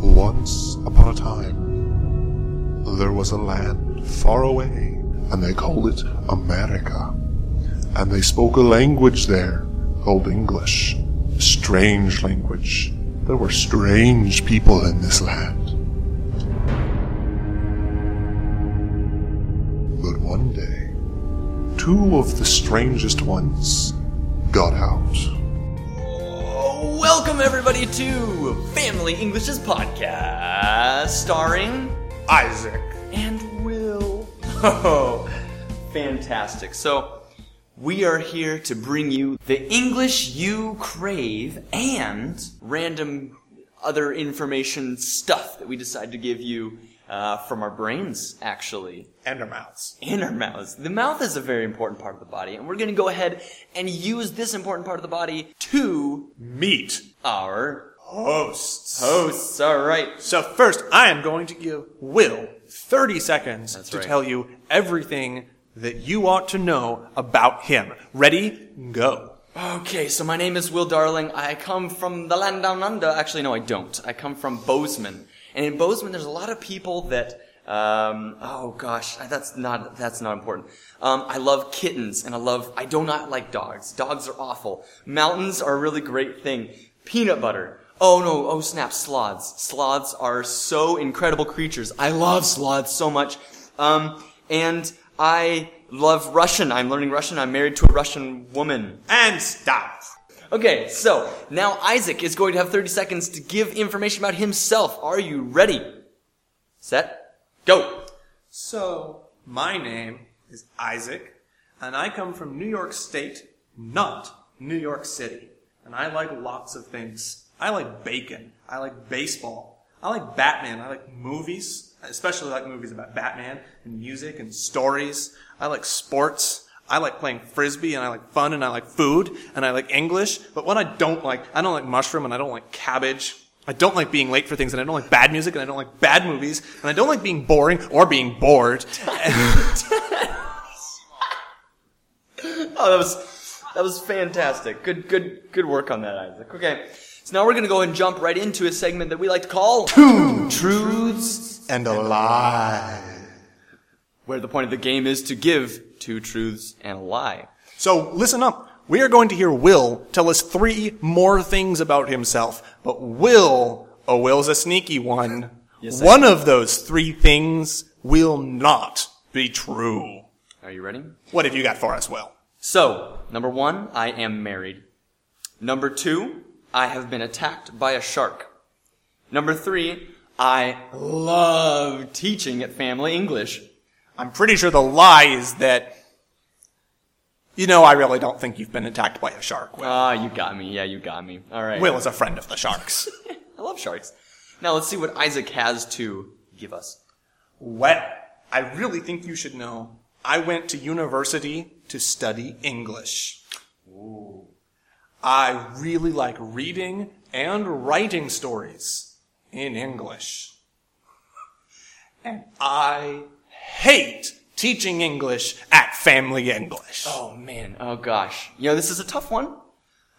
Once upon a time, there was a land far away, and they called it America. And they spoke a language there called English. A strange language. There were strange people in this land. But one day, two of the strangest ones got out. Welcome everybody to Family English's podcast, starring Isaac. and Will. Oh, fantastic! So we are here to bring you the English you crave and random other information stuff that we decide to give you uh, from our brains, actually. And our mouths. And our mouths. The mouth is a very important part of the body, and we're going to go ahead and use this important part of the body to Meet our hosts. hosts. All right. So first, I am going to give Will 30 seconds That's to right. tell you everything that you ought to know about him. Ready? Go. Okay, so my name is Will Darling. I come from the land down under. Actually, no, I don't. I come from Bozeman, and in Bozeman, there's a lot of people that. Um, oh gosh, that's not that's not important. Um, I love kittens, and I love. I do not like dogs. Dogs are awful. Mountains are a really great thing. Peanut butter. Oh no! Oh snap! Sloths. Sloths are so incredible creatures. I love sloths so much. Um, and I love Russian. I'm learning Russian. I'm married to a Russian woman. And stop. Okay, so now Isaac is going to have 30 seconds to give information about himself. Are you ready? Set, go. So, my name is Isaac, and I come from New York State, not New York City. And I like lots of things. I like bacon. I like baseball. I like Batman. I like movies. I especially like movies about Batman and music and stories. I like sports. I like playing frisbee and I like fun and I like food and I like English. But what I don't like, I don't like mushroom and I don't like cabbage. I don't like being late for things and I don't like bad music and I don't like bad movies and I don't like being boring or being bored. Oh, that was, that was fantastic. Good, good, good work on that, Isaac. Okay. So now we're gonna go and jump right into a segment that we like to call Two Truths, And a lie. where the point of the game is to give two truths and a lie. So listen up. We are going to hear Will tell us three more things about himself. But Will, oh, Will's a sneaky one. Yes, one of those three things will not be true. Are you ready? What have you got for us, Will? So, number one, I am married. Number two, I have been attacked by a shark. Number three, I love teaching at Family English. I'm pretty sure the lie is that, you know, I really don't think you've been attacked by a shark. Will, Ah, you got me. Yeah, you got me. All right. Will is a friend of the sharks. I love sharks. Now let's see what Isaac has to give us. well, I really think you should know. I went to university to study English. I really like reading and writing stories in English. And I hate teaching English at Family English. Oh man. Oh gosh. You know, this is a tough one.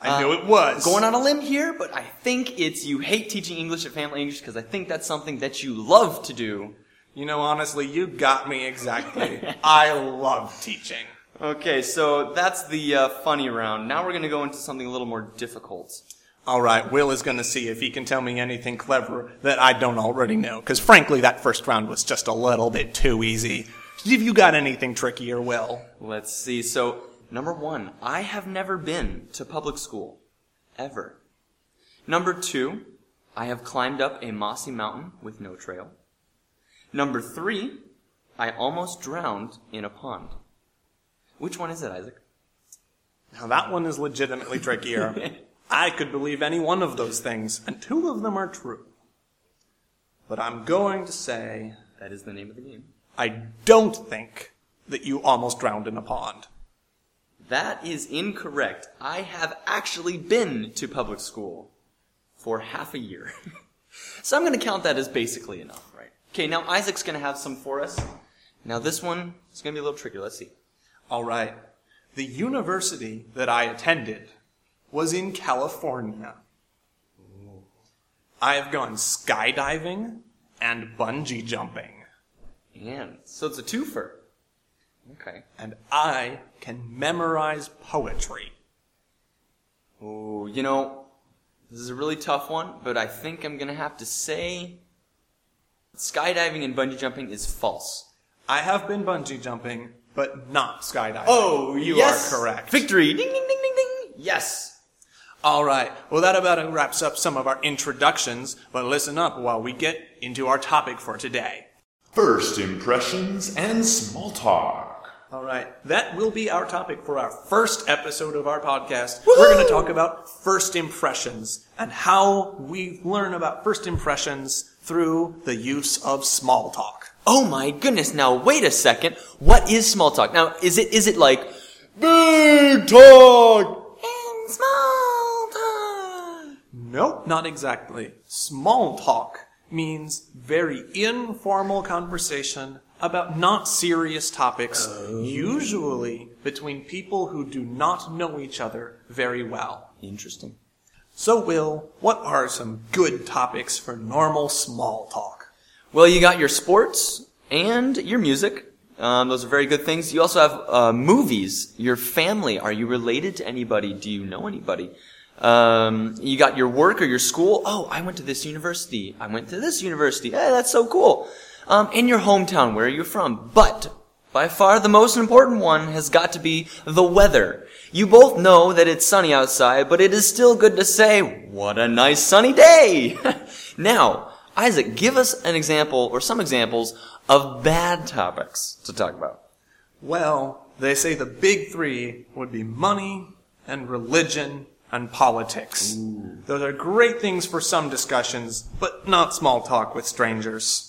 I knew uh, it was. Going on a limb here, but I think it's you hate teaching English at Family English because I think that's something that you love to do. You know, honestly, you got me exactly. I love teaching. Okay, so that's the uh, funny round. Now we're going to go into something a little more difficult. All right, Will is going to see if he can tell me anything clever that I don't already know. Because frankly, that first round was just a little bit too easy. Have you got anything trickier, Will? Let's see. So, number one, I have never been to public school. Ever. Number two, I have climbed up a mossy mountain with no trail. Number three, I almost drowned in a pond. Which one is it, Isaac? Now that one is legitimately trickier. I could believe any one of those things, and two of them are true. But I'm going to say That is the name of the game. I don't think that you almost drowned in a pond. That is incorrect. I have actually been to public school for half a year. so I'm going to count that as basically enough, right? Okay, now Isaac's going to have some for us. Now this one is going to be a little tricky. Let's see. All right. The university that I attended was in California. I've gone skydiving and bungee jumping. And so it's a twofer. Okay. And I can memorize poetry. Oh, you know, this is a really tough one, but I think I'm gonna have to say skydiving and bungee jumping is false. I have been bungee jumping, but not skydiving. Oh, you yes! are correct. Victory! Ding, ding, ding, ding, ding! Yes! All right. Well, that about wraps up some of our introductions, but listen up while we get into our topic for today. First impressions and small talk. All right. That will be our topic for our first episode of our podcast. We're going to talk about first impressions and how we learn about first impressions through the use of small talk. Oh my goodness, now wait a second. What is small talk? Now, is it, is it like, big talk and small talk? Nope, not exactly. Small talk means very informal conversation about not serious topics, usually between people who do not know each other very well. Interesting. So, Will, what are some good topics for normal small talk? Well, you got your sports and your music. Um, those are very good things. You also have uh, movies, your family. Are you related to anybody? Do you know anybody? Um, you got your work or your school. Oh, I went to this university. I went to this university. Hey, that's so cool. Um, in your hometown, where are you from? But by far the most important one has got to be the weather. You both know that it's sunny outside, but it is still good to say, what a nice sunny day! now, Isaac, give us an example or some examples of bad topics to talk about. Well, they say the big three would be money and religion and politics. Those are great things for some discussions, but not small talk with strangers.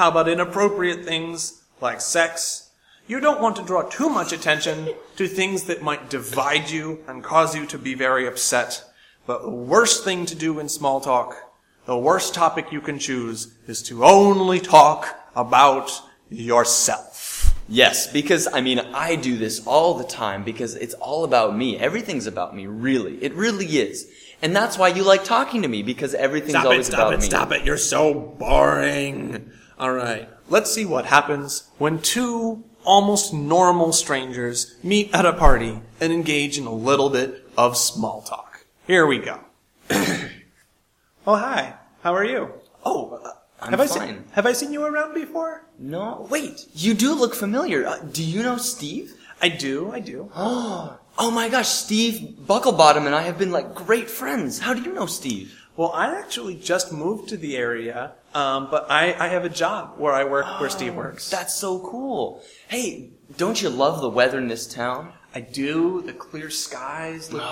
How about inappropriate things like sex? You don't want to draw too much attention to things that might divide you and cause you to be very upset. But the worst thing to do in small talk, the worst topic you can choose, is to only talk about yourself. Yes, because I mean, I do this all the time because it's all about me. Everything's about me, really. It really is. And that's why you like talking to me because everything's Stop it, stop about it, me. stop it. You're so boring. All right. Let's see what happens when two almost normal strangers meet at a party and engage in a little bit of small talk. Here we go. oh, hi. How are you? Oh, uh, I'm have I fine. seen Have I seen you around before? No, wait. You do look familiar. Uh, do you know Steve? I do. I do. Oh my gosh, Steve Bucklebottom and I have been like great friends. How do you know Steve? Well, I actually just moved to the area, um, but I, I have a job where I work where Steve works. That's so cool. Hey, don't you love the weather in this town? I do. The clear skies. Look,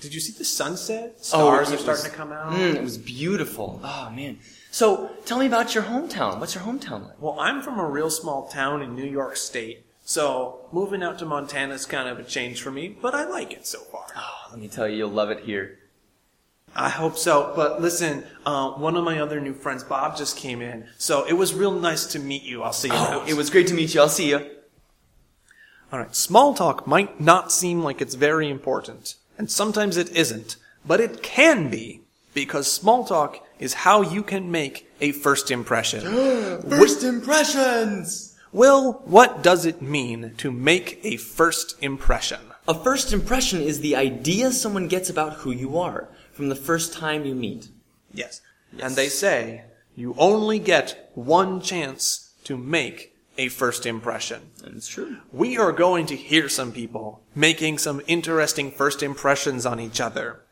did you see the sunset? Oh, Stars it are starting was- to come out. Mm, it was beautiful. Oh man. So tell me about your hometown. What's your hometown like? Well, I'm from a real small town in New York State, so moving out to Montana is kind of a change for me, but I like it so far. Oh, let me tell you, you'll love it here. I hope so. But listen, uh, one of my other new friends, Bob, just came in, so it was real nice to meet you. I'll see you. Oh, it was great to meet you. I'll see you. All right. Small talk might not seem like it's very important, and sometimes it isn't, but it can be because small talk is how you can make a first impression. First impressions. Well, what does it mean to make a first impression? A first impression is the idea someone gets about who you are from the first time you meet. Yes. And they say you only get one chance to make a first impression. And it's true. We are going to hear some people making some interesting first impressions on each other.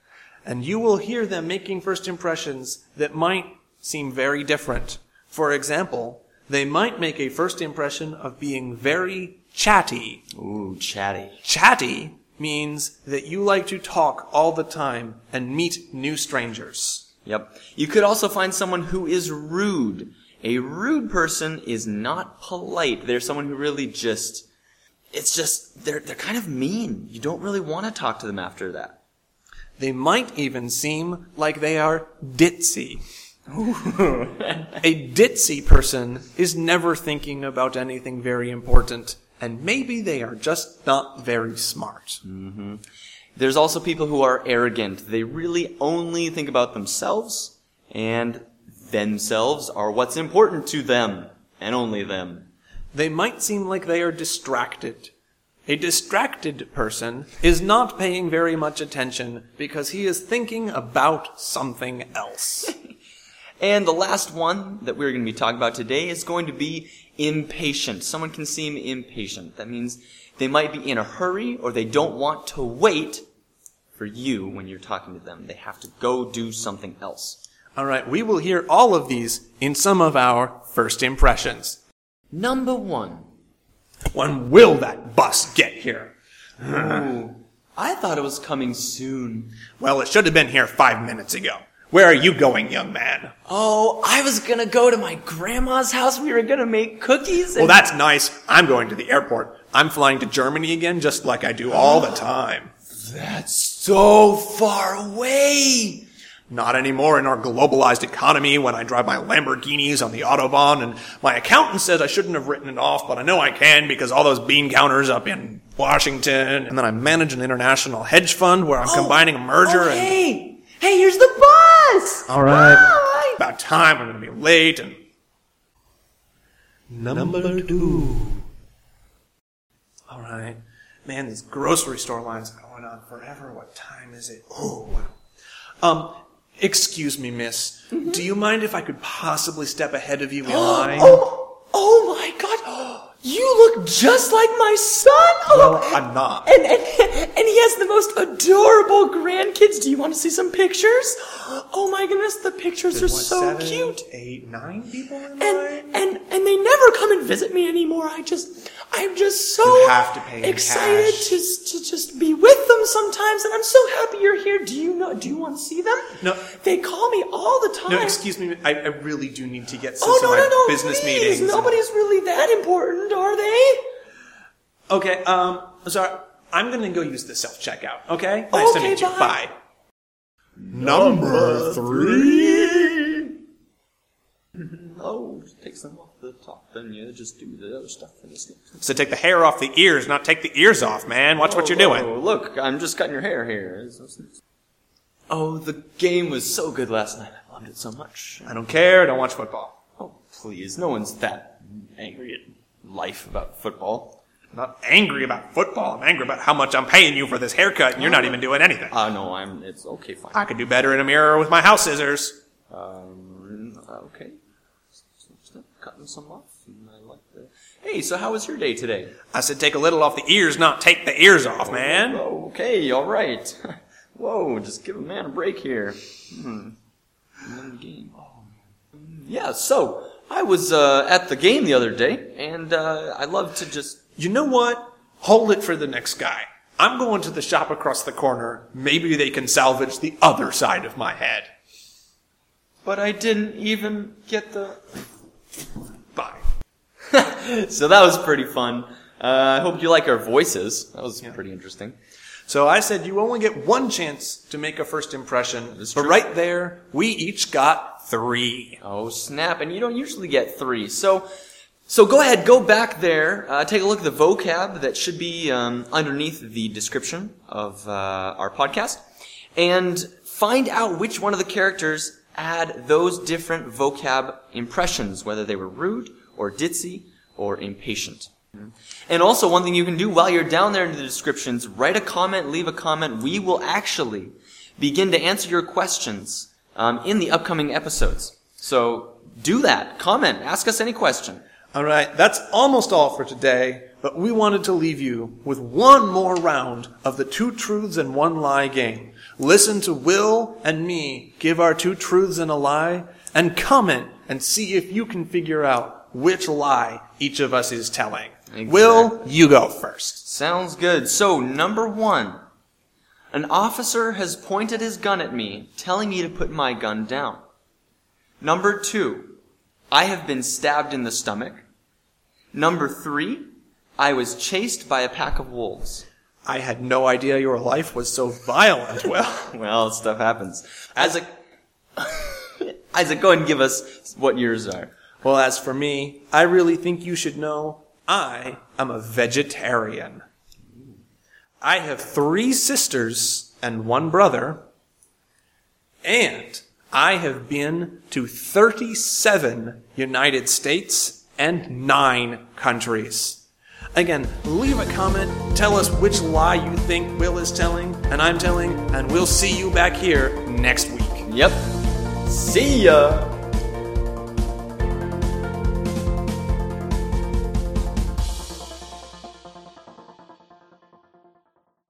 And you will hear them making first impressions that might seem very different. For example, they might make a first impression of being very chatty. Ooh, chatty. Chatty means that you like to talk all the time and meet new strangers. Yep. You could also find someone who is rude. A rude person is not polite. They're someone who really just, it's just, they're, they're kind of mean. You don't really want to talk to them after that. They might even seem like they are ditzy. a ditzy person is never thinking about anything very important, and maybe they are just not very smart. Mm-hmm. There's also people who are arrogant. They really only think about themselves and themselves are what's important to them, and only them. They might seem like they are distracted. A distracted person is not paying very much attention because he is thinking about something else. And the last one that we're going to be talking about today is going to be impatient. Someone can seem impatient. That means they might be in a hurry or they don't want to wait for you when you're talking to them. They have to go do something else. All right, we will hear all of these in some of our first impressions. Number one. When will that bus get here? Ooh, I thought it was coming soon. Well, it should have been here five minutes ago. Where are you going, young man? Oh, I was gonna go to my grandma's house. We were gonna make cookies. Well, that's nice. I'm going to the airport. I'm flying to Germany again, just like I do all the time. that's so far away. Not anymore in our globalized economy when I drive my Lamborghinis on the Autobahn and my accountant says I shouldn't have written it off, but I know I can because all those bean counters up in Washington. And then I manage an international hedge fund where I'm oh, combining a merger Oh, and hey, hey, here's the bus. All right. Bye. about time I'm going to be late and number two. All right. Man, these grocery store lines are going on forever. What time is it? Oh, wow. Um, excuse me, miss. Do you mind if I could possibly step ahead of you in line? Oh, oh my God! You look just like my son. Oh, Well, I'm not. and, and and he has the most adorable grandkids. Do you want to see some pictures? Oh my goodness, the pictures are What, so seven, cute. Eight, nine people in line? And and and they never come and visit me anymore. I just I'm just so have to pay excited to to just be with them sometimes, and I'm so happy you're here. Do you know? Do you want to see them? No. They call me all the time. no, excuse me. I, I really do need to get to Oh some no of my no no! business please. meetings. Nobody's really that important, are they? Okay, um, sorry. I'm gonna go use the self checkout. Okay. Nice to Okay, meet you. bye. Bye. Number three. Oh, just take some off the top, and you just do the other stuff in this. So take the hair off the ears, not take the ears off, man. Watch what you're doing. Oh, look, I'm just cutting your hair here. Oh, the game was so good last night. I loved it so much. I don't care. I don't watch football. Oh, please, no one's that angry at life about football. I'm not angry about football. I'm angry about how much I'm paying you for this haircut, and you're not even doing anything. Uh, no, I'm. It's okay, fine. I could do better in a mirror with my house scissors. Um, okay. Cutting some off. and I like the. Hey, so how was your day today? I said take a little off the ears, not take the ears off, man. Oh, okay, all right. Whoa, just give a man a break here. Hmm. And then the game. Oh. Yeah, so I was uh, at the game the other day, and uh, I love to just. You know what? Hold it for the next guy. I'm going to the shop across the corner. Maybe they can salvage the other side of my head. But I didn't even get the. Bye. so that was pretty fun. Uh, I hope you like our voices. That was pretty interesting. So I said you only get one chance to make a first impression. But true. right there, we each got three. Oh snap! And you don't usually get three. So, so go ahead, go back there, uh, take a look at the vocab that should be um, underneath the description of uh, our podcast, and find out which one of the characters had those different vocab impressions, whether they were rude or ditzy or impatient. And also, one thing you can do while you're down there in the descriptions, write a comment, leave a comment. We will actually begin to answer your questions um, in the upcoming episodes. So do that. Comment. Ask us any question. All right, that's almost all for today, but we wanted to leave you with one more round of the two truths and one lie game. Listen to Will and me give our two truths and a lie, and comment and see if you can figure out which lie each of us is telling. Exactly. Will, you go first. Sounds good. So, number one. An officer has pointed his gun at me, telling me to put my gun down. Number two. I have been stabbed in the stomach. Number three. I was chased by a pack of wolves. I had no idea your life was so violent, Will. Well, stuff happens. Isaac, Isaac, go ahead and give us what yours are. Well, as for me, I really think you should know I am a vegetarian. I have three sisters and one brother, and I have been to 37 United States and 9 countries. Again, leave a comment, tell us which lie you think Will is telling and I'm telling, and we'll see you back here next week. Yep. See ya.